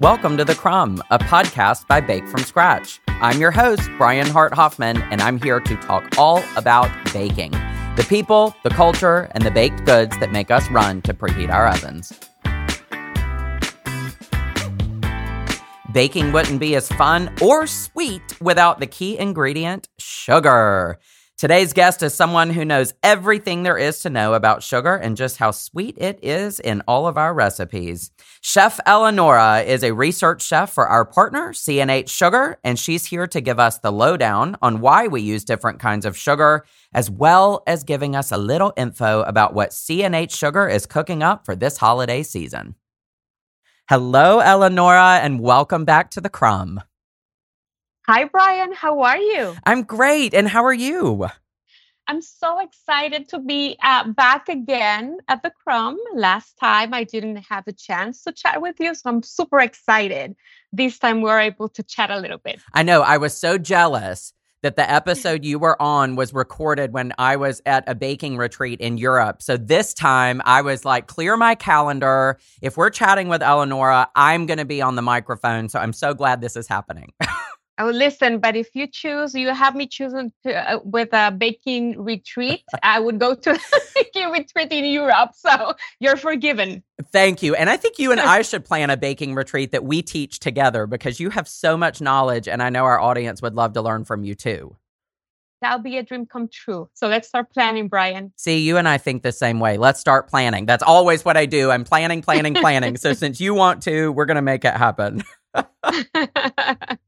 Welcome to The Crumb, a podcast by Bake From Scratch. I'm your host, Brian Hart Hoffman, and I'm here to talk all about baking the people, the culture, and the baked goods that make us run to preheat our ovens. Baking wouldn't be as fun or sweet without the key ingredient, sugar. Today's guest is someone who knows everything there is to know about sugar and just how sweet it is in all of our recipes. Chef Eleonora is a research chef for our partner, C&H Sugar, and she's here to give us the lowdown on why we use different kinds of sugar, as well as giving us a little info about what C&H Sugar is cooking up for this holiday season. Hello, Eleonora, and welcome back to The Crumb. Hi, Brian. How are you? I'm great. And how are you? I'm so excited to be uh, back again at the Crumb. Last time I didn't have a chance to chat with you, so I'm super excited. This time we're able to chat a little bit. I know. I was so jealous that the episode you were on was recorded when I was at a baking retreat in Europe. So this time I was like, clear my calendar. If we're chatting with Eleonora, I'm going to be on the microphone. So I'm so glad this is happening. I would listen, but if you choose, you have me choosing to, uh, with a baking retreat. I would go to a baking retreat in Europe, so you're forgiven. Thank you. And I think you and I should plan a baking retreat that we teach together because you have so much knowledge, and I know our audience would love to learn from you too. That'll be a dream come true. So let's start planning, Brian. See, you and I think the same way. Let's start planning. That's always what I do. I'm planning, planning, planning. so since you want to, we're going to make it happen.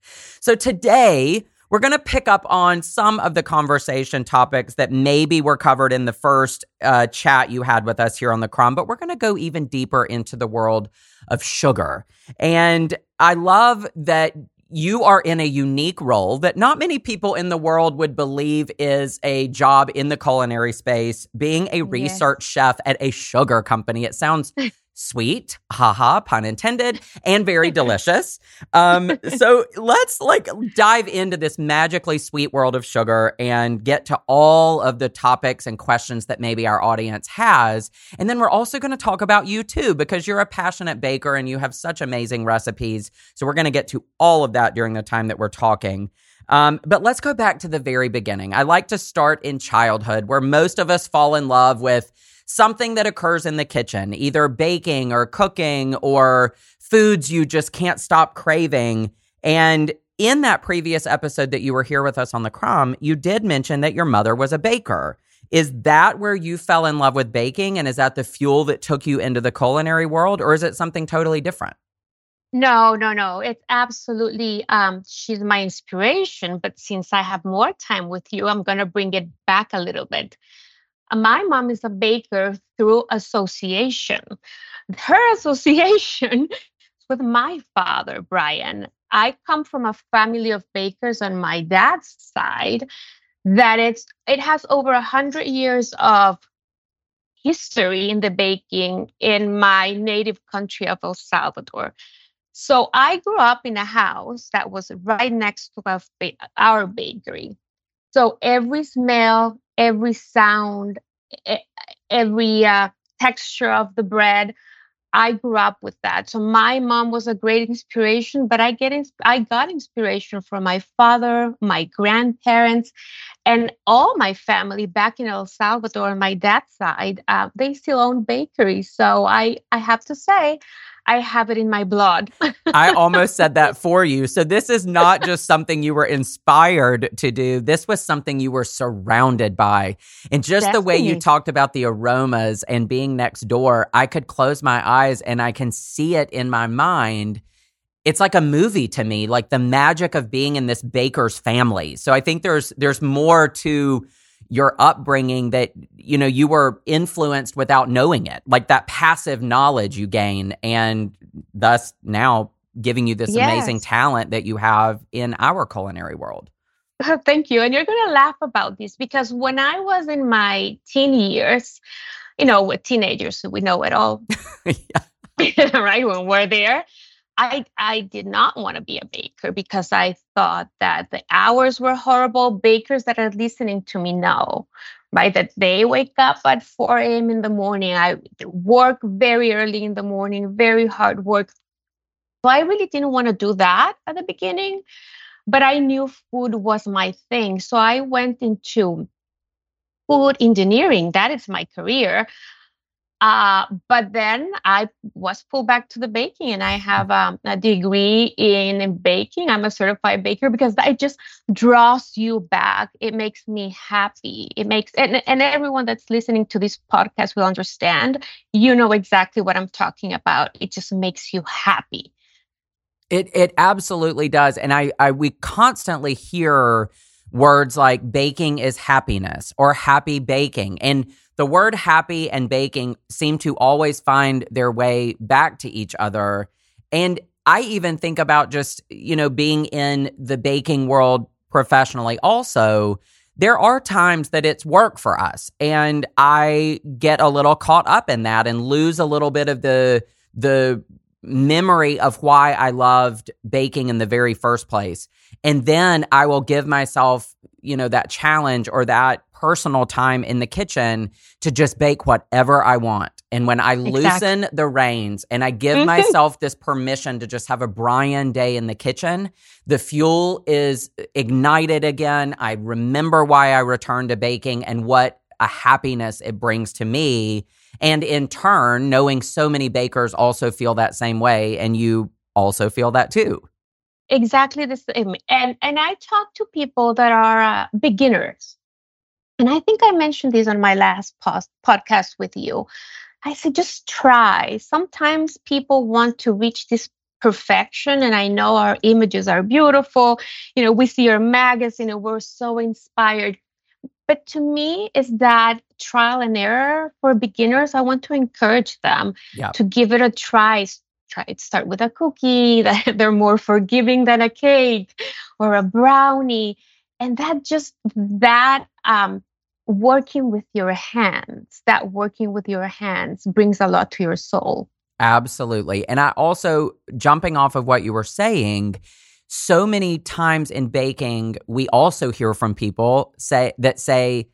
so today, we're going to pick up on some of the conversation topics that maybe were covered in the first uh, chat you had with us here on the Crumb, but we're going to go even deeper into the world of sugar. And I love that you are in a unique role that not many people in the world would believe is a job in the culinary space, being a research yes. chef at a sugar company. It sounds sweet, haha, pun intended, and very delicious. Um, so let's like dive into this magically sweet world of sugar and get to all of the topics and questions that maybe our audience has. And then we're also going to talk about you too, because you're a passionate baker and you have such amazing recipes. So we're going to get to all of that during the time that we're talking. Um, but let's go back to the very beginning. I like to start in childhood, where most of us fall in love with something that occurs in the kitchen, either baking or cooking or foods you just can't stop craving. And in that previous episode that you were here with us on the Crumb, you did mention that your mother was a baker. Is that where you fell in love with baking? And is that the fuel that took you into the culinary world? Or is it something totally different? No, no, no. It's absolutely um she's my inspiration, but since I have more time with you, I'm going to bring it back a little bit. My mom is a baker through association. Her association with my father, Brian. I come from a family of bakers on my dad's side that it's it has over a hundred years of history in the baking in my native country of El Salvador. So I grew up in a house that was right next to our bakery. So every smell, every sound, every uh, texture of the bread. I grew up with that. So my mom was a great inspiration, but I get I got inspiration from my father, my grandparents, and all my family back in El Salvador on my dad's side. Uh, they still own bakeries, so I I have to say I have it in my blood. I almost said that for you. So this is not just something you were inspired to do. This was something you were surrounded by. And just Definitely. the way you talked about the aromas and being next door, I could close my eyes and I can see it in my mind. It's like a movie to me, like the magic of being in this baker's family. So I think there's there's more to your upbringing that you know you were influenced without knowing it. Like that passive knowledge you gain and thus now giving you this yes. amazing talent that you have in our culinary world. Thank you. And you're going to laugh about this because when i was in my teen years you know with teenagers we know it all. Right? When we're there I I did not want to be a baker because I thought that the hours were horrible. Bakers that are listening to me know, right? That they wake up at 4 a.m. in the morning. I work very early in the morning, very hard work. So I really didn't want to do that at the beginning, but I knew food was my thing. So I went into food engineering. That is my career. Uh, but then I was pulled back to the baking, and I have um, a degree in baking. I'm a certified baker because it just draws you back. It makes me happy. It makes and and everyone that's listening to this podcast will understand. You know exactly what I'm talking about. It just makes you happy. It it absolutely does, and I I we constantly hear words like baking is happiness or happy baking and the word happy and baking seem to always find their way back to each other. And I even think about just, you know, being in the baking world professionally also. There are times that it's work for us and I get a little caught up in that and lose a little bit of the the memory of why I loved baking in the very first place. And then I will give myself, you know, that challenge or that personal time in the kitchen to just bake whatever I want. And when I exactly. loosen the reins and I give mm-hmm. myself this permission to just have a Brian day in the kitchen, the fuel is ignited again. I remember why I returned to baking and what a happiness it brings to me. And in turn, knowing so many bakers also feel that same way, and you also feel that too. Exactly the same. And and I talk to people that are uh, beginners and I think I mentioned this on my last post, podcast with you. I said, just try. Sometimes people want to reach this perfection, and I know our images are beautiful. You know, we see your magazine and we're so inspired. But to me, is that trial and error for beginners? I want to encourage them yep. to give it a try. Try it. Start with a cookie that they're more forgiving than a cake or a brownie, and that just that um, working with your hands, that working with your hands brings a lot to your soul. Absolutely. And I also, jumping off of what you were saying, so many times in baking, we also hear from people say that say,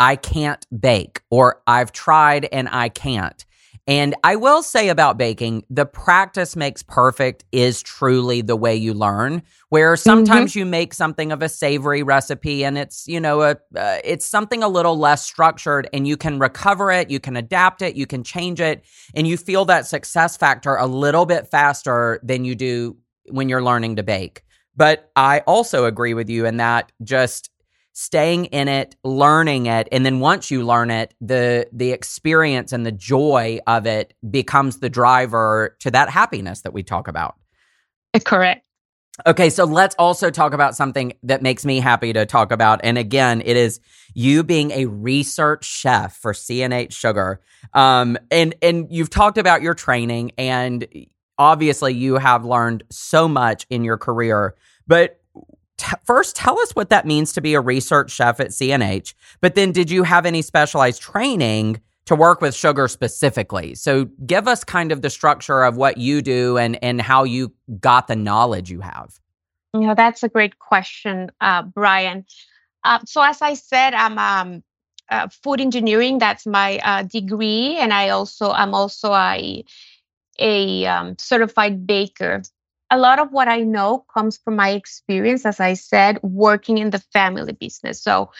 I can't bake or I've tried and I can't. And I will say about baking, the practice makes perfect is truly the way you learn. Where sometimes mm-hmm. you make something of a savory recipe and it's, you know, a uh, it's something a little less structured and you can recover it, you can adapt it, you can change it and you feel that success factor a little bit faster than you do when you're learning to bake. But I also agree with you in that just staying in it, learning it, and then once you learn it, the the experience and the joy of it becomes the driver to that happiness that we talk about. Correct. Okay, so let's also talk about something that makes me happy to talk about. And again, it is you being a research chef for C&H Sugar. Um, and and you've talked about your training, and obviously you have learned so much in your career. But t- first tell us what that means to be a research chef at C&H. But then, did you have any specialized training to work with sugar specifically? So, give us kind of the structure of what you do and and how you got the knowledge you have. You know, that's a great question, uh, Brian. Uh, so, as I said, I'm um, uh, food engineering. That's my uh, degree, and I also I'm also a a um, certified baker a lot of what I know comes from my experience, as I said, working in the family business. So,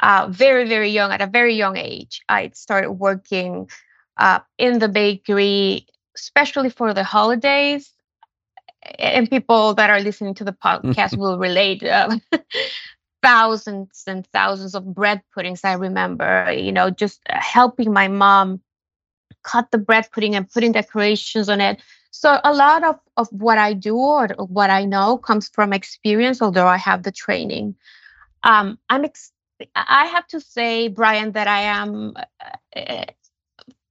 uh, very, very young, at a very young age, I started working uh, in the bakery, especially for the holidays. And people that are listening to the podcast will relate. Uh, thousands and thousands of bread puddings. I remember, you know, just helping my mom cut the bread pudding and putting decorations on it so a lot of, of what I do or what I know comes from experience, although I have the training. Um, I'm ex- I have to say, Brian, that I am uh,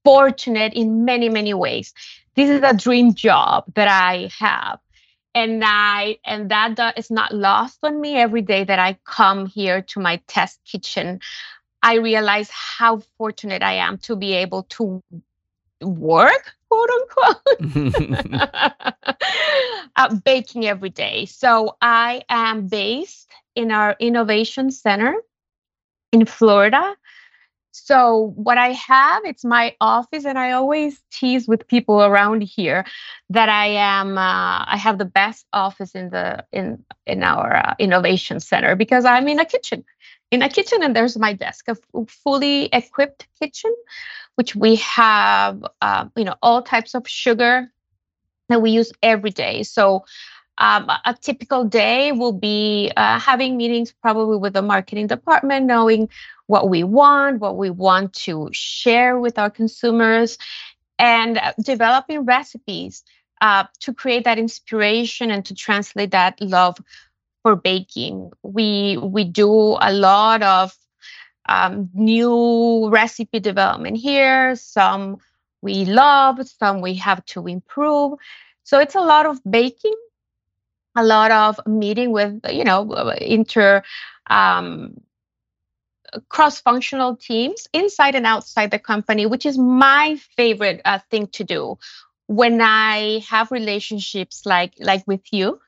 fortunate in many, many ways. This is a dream job that I have. And I and that is not lost on me every day that I come here to my test kitchen. I realize how fortunate I am to be able to work quote unquote? Uh, baking every day. So i am based in our innovation center in florida. So what I have, it's my office, and I always tease with people around here that I am. Uh, I have the best office in the in in our uh, innovation center because I'm in a kitchen, in a kitchen, and there's my desk, a fully equipped kitchen, which we have, uh, you know, all types of sugar that we use every day. So um, a typical day will be uh, having meetings probably with the marketing department, knowing what we want, what we want to share with our consumers, and uh, developing recipes uh, to create that inspiration and to translate that love for baking. We we do a lot of um, new recipe development here. Some we love, some we have to improve. So it's a lot of baking a lot of meeting with you know inter um, cross-functional teams inside and outside the company which is my favorite uh, thing to do when i have relationships like like with you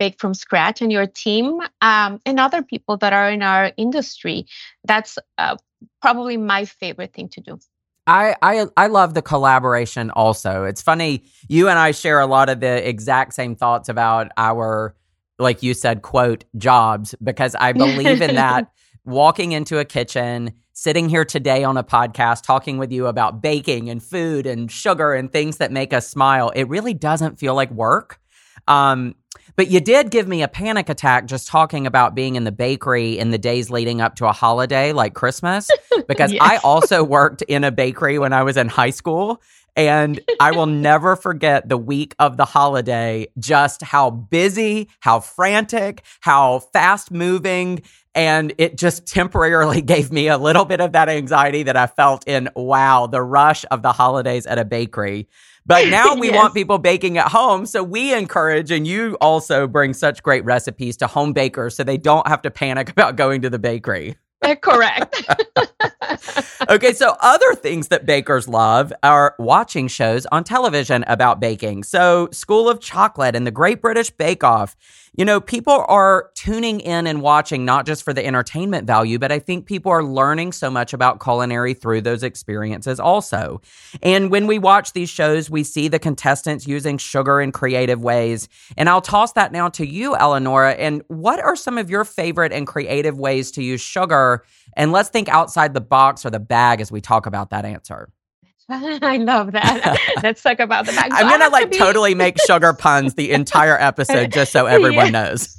bake from scratch and your team um, and other people that are in our industry that's uh, probably my favorite thing to do I, I I love the collaboration also. It's funny, you and I share a lot of the exact same thoughts about our like you said quote jobs because I believe in that walking into a kitchen, sitting here today on a podcast talking with you about baking and food and sugar and things that make us smile. It really doesn't feel like work. Um, but you did give me a panic attack just talking about being in the bakery in the days leading up to a holiday like Christmas, because yes. I also worked in a bakery when I was in high school. And I will never forget the week of the holiday, just how busy, how frantic, how fast moving. And it just temporarily gave me a little bit of that anxiety that I felt in, wow, the rush of the holidays at a bakery. But now we yes. want people baking at home. So we encourage, and you also bring such great recipes to home bakers so they don't have to panic about going to the bakery. Uh, correct. okay, so other things that bakers love are watching shows on television about baking. So, School of Chocolate and the Great British Bake Off. You know, people are tuning in and watching not just for the entertainment value, but I think people are learning so much about culinary through those experiences also. And when we watch these shows, we see the contestants using sugar in creative ways. And I'll toss that now to you, Eleonora. And what are some of your favorite and creative ways to use sugar? And let's think outside the box or the bag as we talk about that answer. I love that. Let's talk about the bag. I'm gonna like be... totally make sugar puns the entire episode just so everyone knows.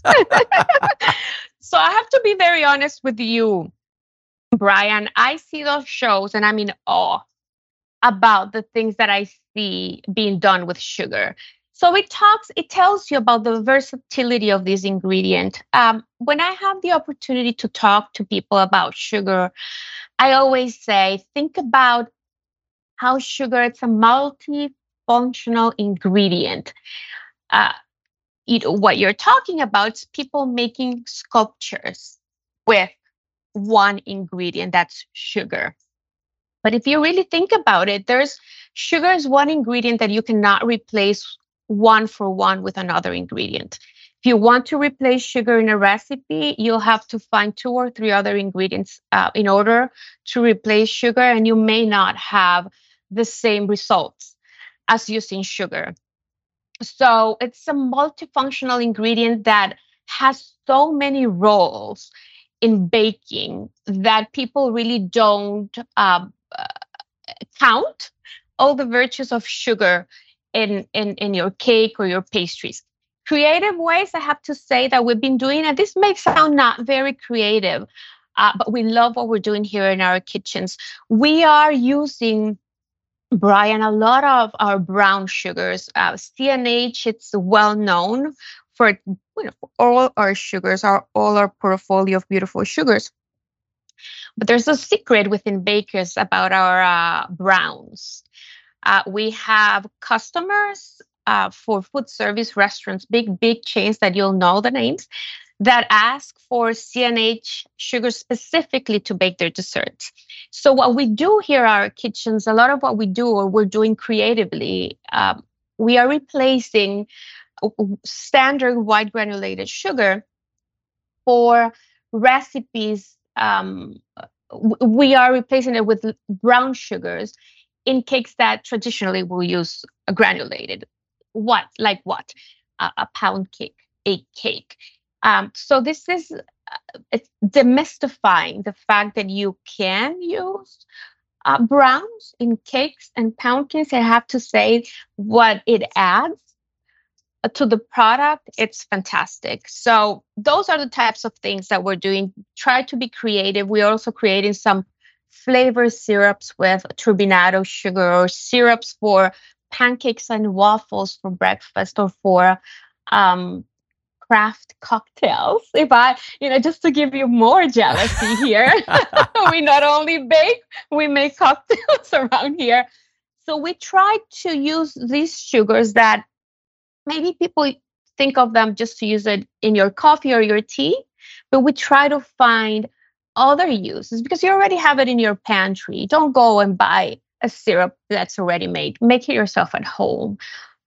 so I have to be very honest with you, Brian. I see those shows and I'm in awe about the things that I see being done with sugar. So it talks, it tells you about the versatility of this ingredient. Um, when I have the opportunity to talk to people about sugar, I always say, think about how sugar it's a multifunctional ingredient. Uh, what you're talking about is people making sculptures with one ingredient that's sugar. But if you really think about it, there's sugar is one ingredient that you cannot replace one for one with another ingredient. If you want to replace sugar in a recipe, you'll have to find two or three other ingredients uh, in order to replace sugar, and you may not have the same results as using sugar. So it's a multifunctional ingredient that has so many roles in baking that people really don't um, uh, count all the virtues of sugar in, in, in your cake or your pastries. Creative ways, I have to say that we've been doing, and this may sound not very creative, uh, but we love what we're doing here in our kitchens. We are using Brian, a lot of our brown sugars, uh, C&H, it's well known for you know, all our sugars, our all our portfolio of beautiful sugars. But there's a secret within bakers about our uh, browns. Uh, we have customers uh, for food service restaurants, big, big chains that you'll know the names, that ask for C&H sugar specifically to bake their desserts. So what we do here at our kitchens, a lot of what we do or we're doing creatively, um, we are replacing standard white granulated sugar for recipes um, we are replacing it with brown sugars in cakes that traditionally will use a granulated. What, like what? A, pound cake, a cake. Um, so this is uh, it's demystifying the fact that you can use uh, browns in cakes and pound cakes. I have to say what it adds to the product it's fantastic so those are the types of things that we're doing try to be creative we're also creating some flavor syrups with turbinado sugar or syrups for pancakes and waffles for breakfast or for um, craft cocktails. If I, you know, just to give you more jealousy here, we not only bake, we make cocktails around here. So we try to use these sugars that maybe people think of them just to use it in your coffee or your tea, but we try to find other uses because you already have it in your pantry. Don't go and buy a syrup that's already made. Make it yourself at home,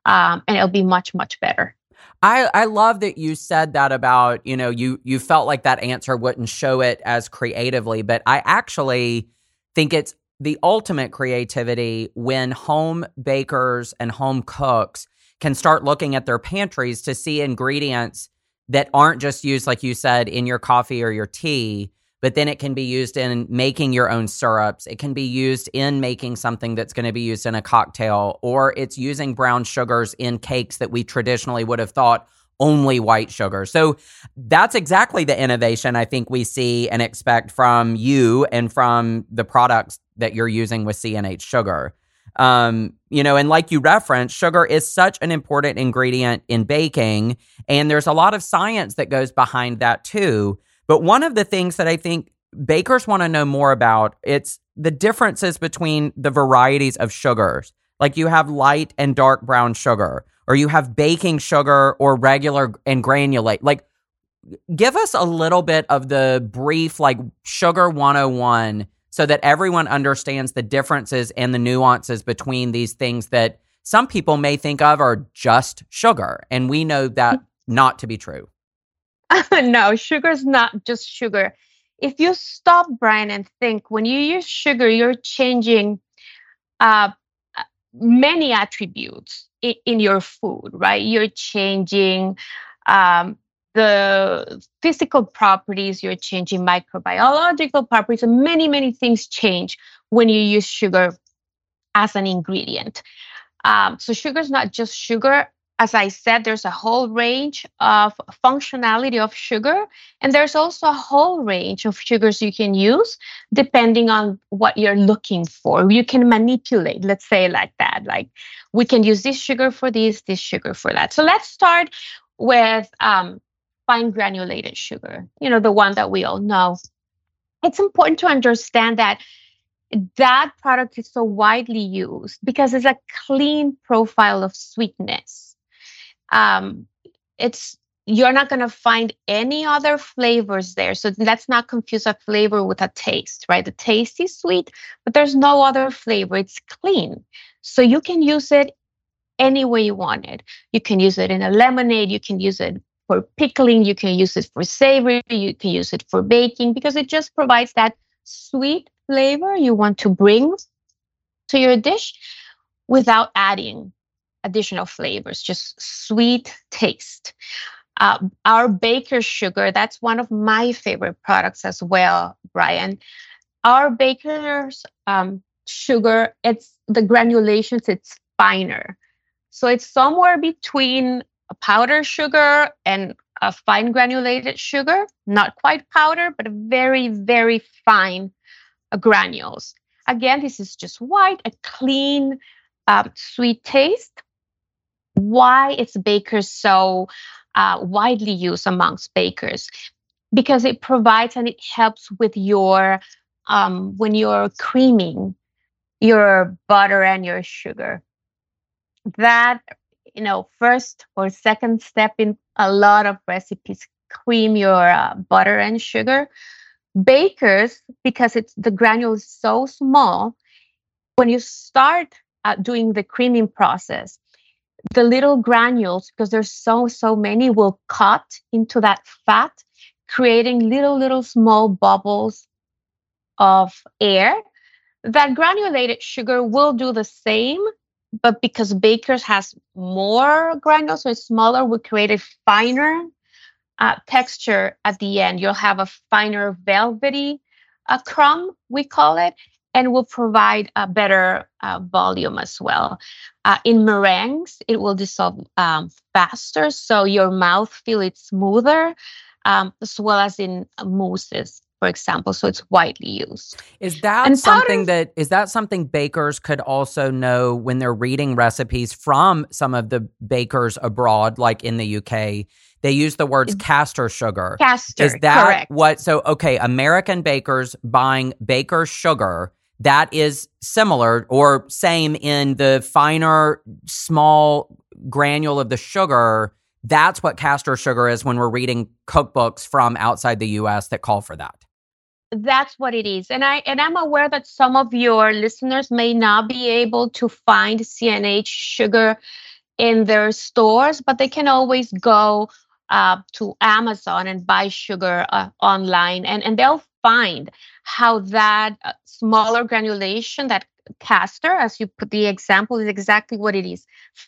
um, and it'll be much much better. I, I love that you said that about you know you you felt like that answer wouldn't show it as creatively, but I actually think it's the ultimate creativity when home bakers and home cooks can start looking at their pantries to see ingredients that aren't just used, like you said, in your coffee or your tea, but then it can be used in making your own syrups. It can be used in making something that's going to be used in a cocktail, or it's using brown sugars in cakes that we traditionally would have thought only white sugar. So that's exactly the innovation I think we see and expect from you and from the products that you're using with C&H sugar. Um, you know, and like you referenced, sugar is such an important ingredient in baking, and there's a lot of science that goes behind that too. But one of the things that I think bakers want to know more about it's the differences between the varieties of sugars. Like you have light and dark brown sugar, or you have baking sugar or regular and granulate. Like give us a little bit of the brief like sugar 101 so that everyone understands the differences and the nuances between these things that some people may think of are just sugar. And we know that mm. not to be true. no, sugar is not just sugar. If you stop, Brian, and think when you use sugar, you're changing uh, many attributes in, in, your food, right? You're changing um, the physical properties, you're changing microbiological properties, and many, many things change when you use sugar as an ingredient. Um, so, sugar is not just sugar. As I said, there's a whole range of functionality of sugar, and there's also a whole range of sugars you can use depending on what you're looking for. You can manipulate, let's say like that. Like we can use this sugar for this, this sugar for that. So let's start with um, fine granulated sugar, you know, the one that we all know. It's important to understand that that product is so widely used because it's a clean profile of sweetness. Um, it's you're not going to find any other flavors there. So let's not confuse a flavor with a taste, right? The taste is sweet, but there's no other flavor. It's clean. So you can use it any way you want it. You can use it in a lemonade, you can use it for pickling, you can use it for savory, you can use it for baking because it just provides that sweet flavor you want to bring to your dish without adding additional flavors, just sweet taste. Uh, our baker sugar, that's one of my favorite products as well, Brian. Our baker's um, sugar, it's the granulations, it's finer. So it's somewhere between a powder sugar and a fine granulated sugar, not quite powder, but very, very fine uh, granules. Again, this is just white, a clean, um, sweet taste. Why is bakers so uh, widely used amongst bakers? Because it provides and it helps with your um, when you're creaming your butter and your sugar. That you know, first or second step in a lot of recipes, cream your uh, butter and sugar. Bakers, because it's the granule is so small, when you start uh, doing the creaming process, the little granules, because there's so so many, will cut into that fat, creating little little small bubbles of air. That granulated sugar will do the same, but because Baker's has more granules, so it's smaller, we create a finer uh, texture at the end. You'll have a finer velvety uh, crumb, we call it, and will provide a better uh, volume as well. Uh, in meringues, it will dissolve um, faster, so your mouth feel it smoother, um, as well as in mousses for example so it's widely used is that and something that is that something bakers could also know when they're reading recipes from some of the bakers abroad like in the uk they use the words castor sugar castor is that correct. what so okay american bakers buying baker's sugar that is similar or same in the finer small granule of the sugar. That's what castor sugar is when we're reading cookbooks from outside the US that call for that. That's what it is. And i and i'm aware that some of your listeners may not be able to find C&H sugar in their stores but they can always go uh, to amazon and buy sugar uh, online. And and they'll find how that uh, smaller granulation that caster, as you put the example is exactly what it is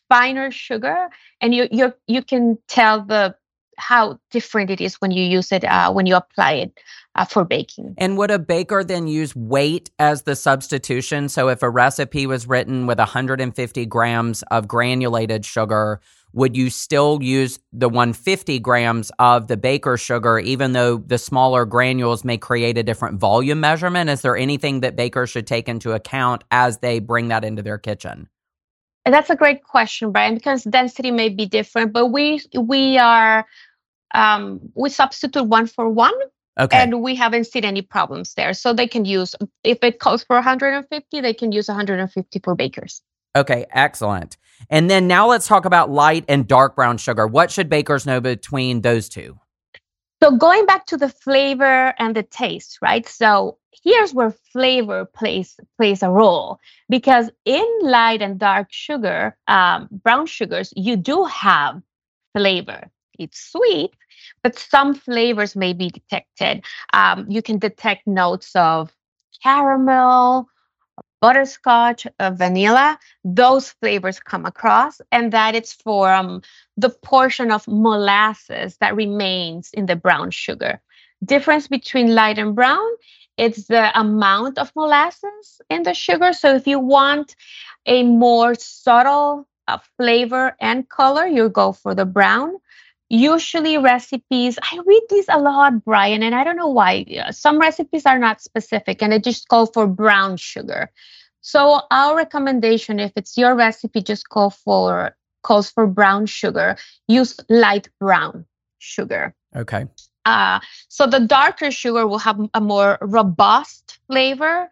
finer sugar and you you you can tell the how different it is when you use it uh, when you apply it uh, for baking. And would a baker then use weight as the substitution? So if a recipe was written with 150 grams of granulated sugar, would you still use the 150 grams of the baker sugar, even though the smaller granules may create a different volume measurement? Is there anything that bakers should take into account as they bring that into their kitchen? And that's a great question, Brian, because density may be different, but we we are um, we substitute one for one Okay. And we haven't seen any problems there. So they can use, if it calls for 150, they can use 150 for bakers. Okay, excellent. And then now let's talk about light and dark brown sugar. What should bakers know between those two? So going back to the flavor and the taste, right? So here's where flavor plays plays a role because in light and dark sugar, um, brown sugars, you do have flavor. It's sweet, but some flavors may be detected. Um, you can detect notes of caramel, butterscotch, uh, vanilla. Those flavors come across, and that it's for um, the portion of molasses that remains in the brown sugar. Difference between light and brown it's the amount of molasses in the sugar. So if you want a more subtle uh, flavor and color, you go for the brown usually recipes i read these a lot brian and i don't know why. Some recipes are not specific and they just call for brown sugar. So our recommendation if it's your recipe just call for calls for brown sugar. Use light brown sugar. Okay. Uh, so the darker sugar will have a more robust flavor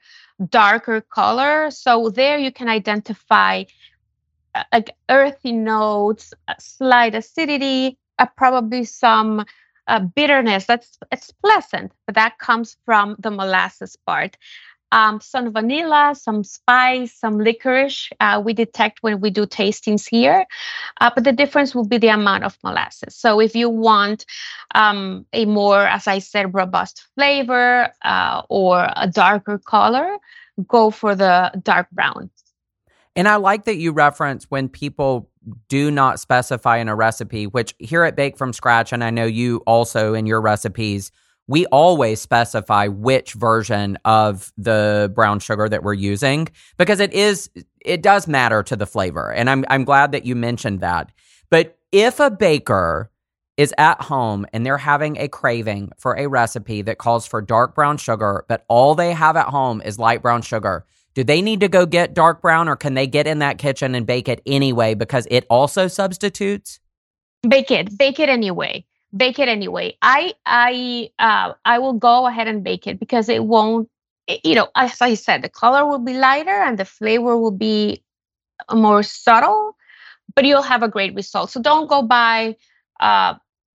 darker color. So there you can identify uh, like earthy notes slight acidity uh, probably some uh, bitterness. That's it's pleasant, but that comes from the molasses part. Um, some vanilla, some spice, some licorice. Uh, we detect when we do tastings here, uh, but the difference will be the amount of molasses. So if you want um, a more, as I said, robust flavor uh, or a darker color, go for the dark brown. And I like that you reference when people do not specify in a recipe, which here at Bake from Scratch, and I know you also in your recipes, we always specify which version of the brown sugar that we're using because it is it does matter to the flavor. And I'm I'm glad that you mentioned that. But if a baker is at home and they're having a craving for a recipe that calls for dark brown sugar, but all they have at home is light brown sugar, do they need to go get dark brown or can they get in that kitchen and bake it anyway because it also substitutes? Bake it. Bake it anyway. Bake it anyway. I I uh I will go ahead and bake it because it won't you know, as I said, the color will be lighter and the flavor will be more subtle, but you'll have a great result. So don't go buy uh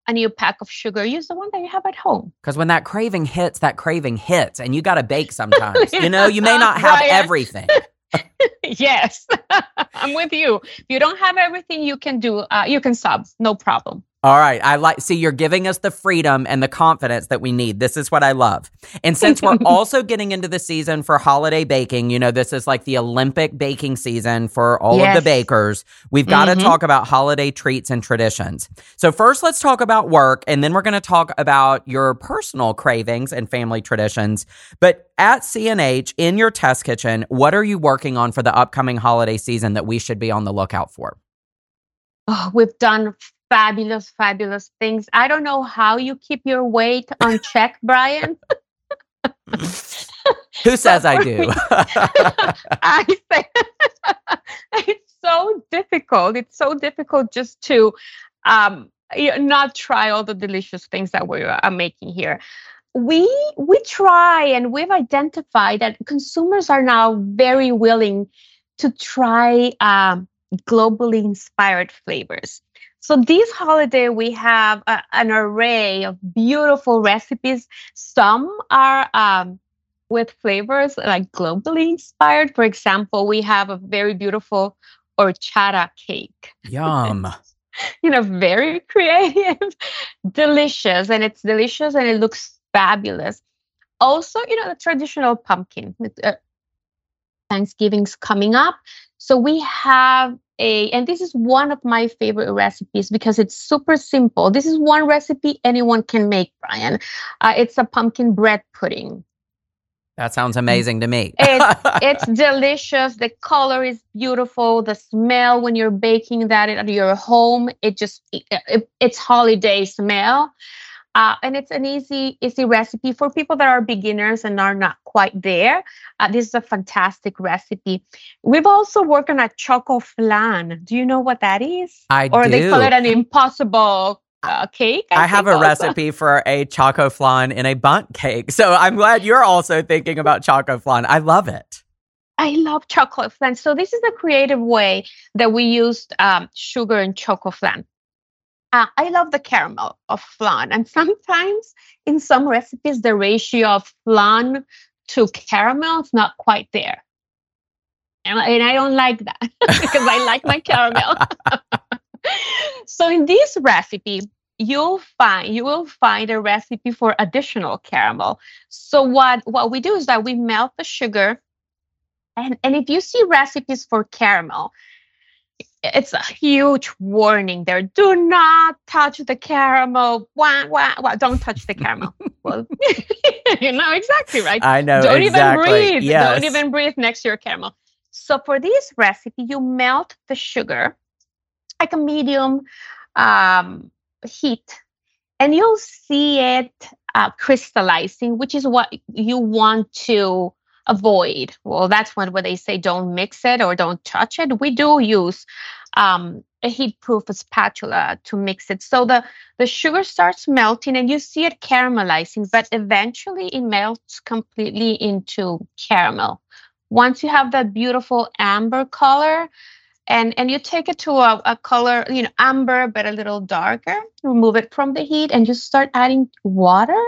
a new pack of sugar, use the one that you have at home. Because when that craving hits, that craving hits, and you got to bake sometimes. you know, you may not have everything. yes. I'm with you. If you don't have everything you can do, uh, you can sub, no problem. All right. I like, see, you're giving us the freedom and the confidence that we need. This is what I love. And since we're also getting into the season for holiday baking, you know, this is like the Olympic baking season for all yes. of the bakers. We've got to mm-hmm. talk about holiday treats and traditions. So, first, let's talk about work, and then we're going to talk about your personal cravings and family traditions. But at C&H in your test kitchen, what are you working on for the upcoming holiday season that we should be on the lookout for? Oh, we've done fabulous, fabulous things. I don't know how you keep your weight on check, Brian. Who says I do? I say it's so difficult. It's so difficult just to um, not try all the delicious things that we're uh, making here. We we try and we've identified that consumers are now very willing to try um, globally inspired flavors. So this holiday, we have a, an array of beautiful recipes. Some are um, with flavors like globally inspired. For example, we have a very beautiful horchata cake. Yum. you know, very creative, delicious, and it's delicious and it looks fabulous. Also, you know, the traditional pumpkin. Uh, Thanksgiving's coming up. So we have a, and this is one of my favorite recipes because it's super simple. This is one recipe anyone can make, Brian. Uh, it's a pumpkin bread pudding. That sounds amazing to me. it's, it's delicious. The color is beautiful. The smell when you're baking that at your home, it just it, it, it's holiday smell. Uh, and it's an easy, easy recipe for people that are beginners and are not quite there. Uh, this is a fantastic recipe. We've also worked on a choco flan. Do you know what that is? I or do. they call it an impossible uh, cake. I, I have a also. recipe for a choco flan in a Bundt cake. So I'm glad you're also thinking about choco flan. I love it. I love chocolate flan. So this is a creative way that we used um, sugar and choco flan. Uh, I love the caramel of flan. And sometimes in some recipes, the ratio of flan to caramel is not quite there. And, and I don't like that because I like my caramel. so in this recipe, you'll find you will find a recipe for additional caramel. So what what we do is that we melt the sugar and, and if you see recipes for caramel, it's a huge warning there. Do not touch the caramel. Wah, wah, wah. Don't touch the caramel. well, you know exactly right. I know. Don't exactly. even breathe. Yes. Don't even breathe next to your caramel. So for this recipe, you melt the sugar like a medium um, heat, and you'll see it uh, crystallizing, which is what you want to avoid. Well, that's when where they say don't mix it or don't touch it. We do use um, a heat-proof spatula to mix it. So the the sugar starts melting and you see it caramelizing, but eventually it melts completely into caramel. Once you have that beautiful amber color, and and you take it to a, a color, you know, amber but a little darker, remove it from the heat, and just start adding water,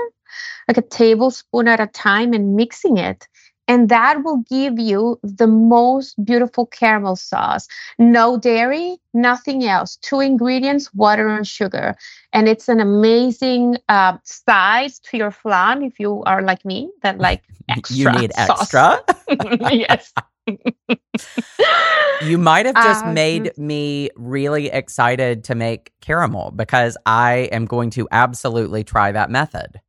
like a tablespoon at a time, and mixing it and that will give you the most beautiful caramel sauce. No dairy, nothing else. Two ingredients, water and sugar. And it's an amazing uh, size to your flan if you are like me, that like extra. You need extra? yes. you might have just uh, made me really excited to make caramel because I am going to absolutely try that method.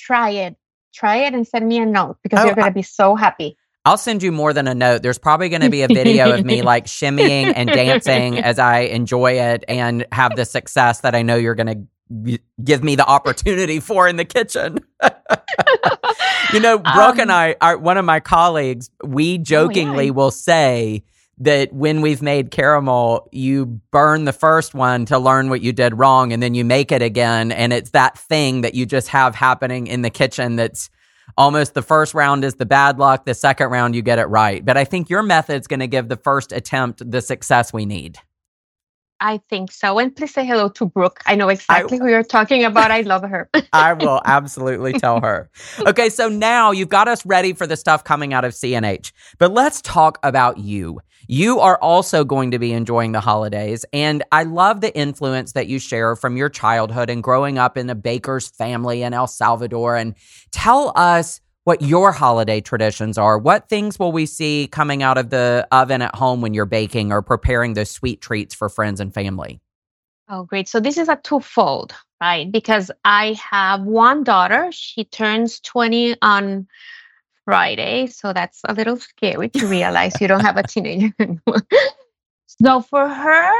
Try it try it and send me a note because oh, you're going to be so happy. I'll send you more than a note. There's probably going to be a video of me like shimmying and dancing as I enjoy it and have the success that I know you're going to give me the opportunity for in the kitchen. you know, Brooke um, and I, are, one of my colleagues, we jokingly oh, yeah. will say that when we've made caramel, you burn the first one to learn what you did wrong and then you make it again. And it's that thing that you just have happening in the kitchen that's almost the first round is the bad luck, the second round you get it right. But I think your method's going to give the first attempt the success we need. I think so. And please say hello to Brooke. I know exactly I, who you're talking about. I love her. I will absolutely tell her. Okay, so now you've got us ready for the stuff coming out of C&H. But let's talk about you. You are also going to be enjoying the holidays. And I love the influence that you share from your childhood and growing up in a baker's family in El Salvador. And tell us what your holiday traditions are. What things will we see coming out of the oven at home when you're baking or preparing those sweet treats for friends and family? Oh, great. So this is a twofold, right? Because I have one daughter. She turns 20 on Friday. So that's a little scary to realize you don't have a teenager so for her,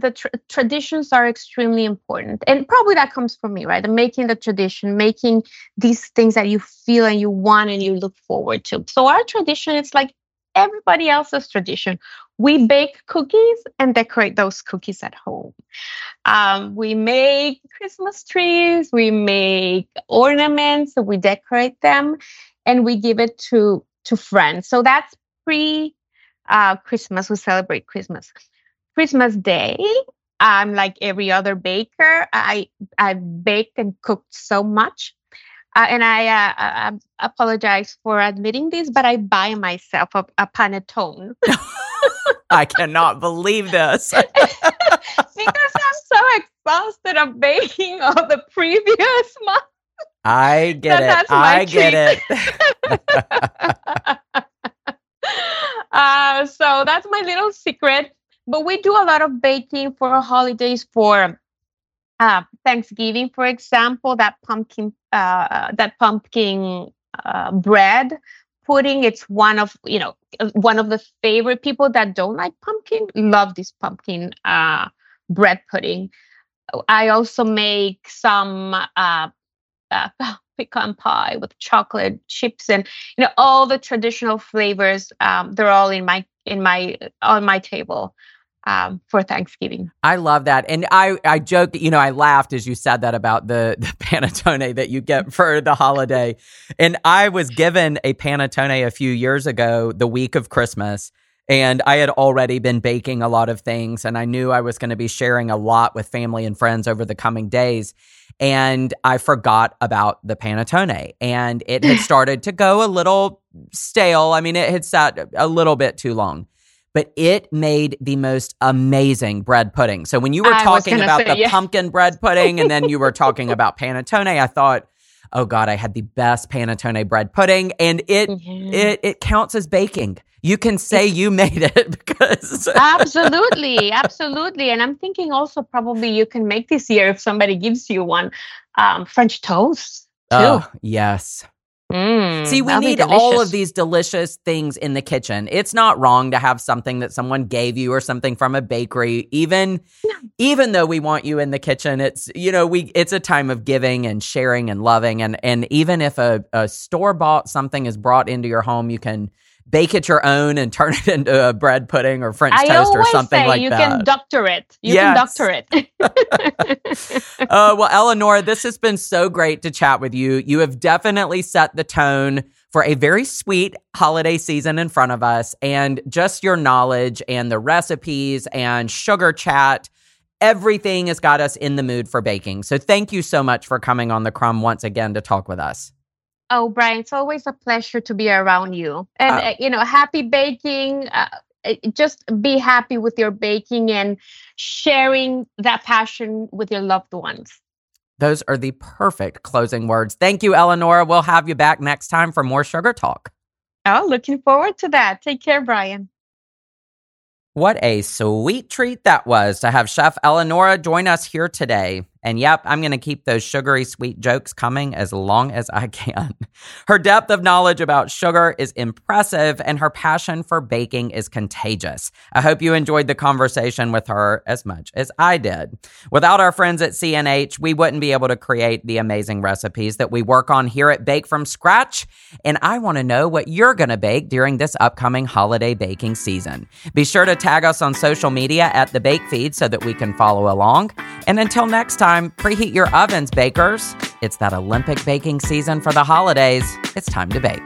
the tr- traditions are extremely important. And probably that comes from me right? Making the tradition making these things that you feel and you want and you look forward to. So our tradition is like everybody else's tradition. We bake cookies and decorate those cookies at home. Um, we make christmas trees we make ornaments we decorate them and we give it to to friends. So that's pre uh, christmas. We celebrate christmas Christmas Day, I'm like every other baker. I I baked and cooked so much, uh, and I, uh, I, uh, apologize for admitting this, but I buy myself a, a panettone. I cannot believe this because I'm so exhausted of baking all the previous month. I get it. I treat. get it. uh, so that's my little secret but we do a lot of baking for holidays for uh, Thanksgiving, for example, that pumpkin uh, that pumpkin uh, bread pudding. It's one of you know one of the favorite people that don't like pumpkin love this pumpkin uh, bread pudding. I also make some uh, uh, pecan pie with chocolate chips and you know all the traditional flavors. Um, they're all in my in my on my table um, for Thanksgiving. I love that, and I I joke, you know, I laughed as you said that about the the panettone that you get for the holiday, and I was given a panettone a few years ago, the week of Christmas. And I had already been baking a lot of things, and I knew I was going to be sharing a lot with family and friends over the coming days. And I forgot about the panettone, and it had started to go a little stale. I mean, it had sat a little bit too long but it made the most amazing bread pudding. So when you were talking about say, the yeah. pumpkin bread pudding and then you were talking about panettone, I thought, oh God, I had the best panettone bread pudding. And it it it counts as baking. You can say you made it because Absolutely. Absolutely. And I'm thinking also probably you can make this year if somebody gives you one. Um, French toast. Too. Oh, yes. Mm, See, we need all of these delicious things in the kitchen. It's not wrong to have something that someone gave you or something from a bakery. Even even though we want you in the kitchen, it's you know, we it's a time of giving and sharing and loving and and even if a, a store bought something is brought into your home, you can bake it your own and turn it into a bread pudding or French I toast or something like you that. You can doctor it. You yes. can doctor it. uh, well, Eleanor, this has been so great to chat with you. You have definitely set the tone for a very sweet holiday season in front of us. And just your knowledge and the recipes and sugar chat everything has got us in the mood for baking. So thank you so much for coming on the crumb once again to talk with us. Oh, Brian, it's always a pleasure to be around you. And, uh, you know, happy baking. Uh, just be happy with your baking and sharing that passion with your loved ones. Those are the perfect closing words. Thank you, Eleanor. We'll have you back next time for more sugar talk. Oh, looking forward to that. Take care, Brian. What a sweet treat that was to have Chef Eleonora join us here today. And yep, I'm going to keep those sugary sweet jokes coming as long as I can. Her depth of knowledge about sugar is impressive and her passion for baking is contagious. I hope you enjoyed the conversation with her as much as I did. Without our friends at C&H, we wouldn't be able to create the amazing recipes that we work on here at Bake From Scratch. And I want to know what you're going to bake during this upcoming holiday baking season. Be sure to tag us on social media at the Bake Feed so that we can follow along. And until next time, preheat your ovens, bakers. It's that Olympic baking season for the holidays. It's time to bake.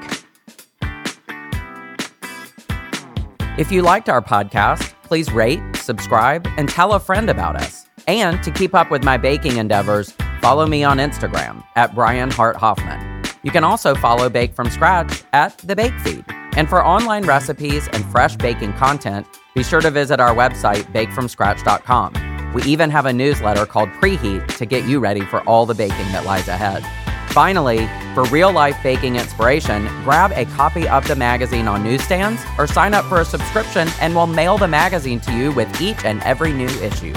If you liked our podcast, please rate, subscribe, and tell a friend about us. And to keep up with my baking endeavors, follow me on Instagram at Brian Hart Hoffman. You can also follow Bake from Scratch at The Bake Feed. And for online recipes and fresh baking content, be sure to visit our website, bakefromscratch.com. We even have a newsletter called Preheat to get you ready for all the baking that lies ahead. Finally, for real life baking inspiration, grab a copy of the magazine on newsstands or sign up for a subscription and we'll mail the magazine to you with each and every new issue.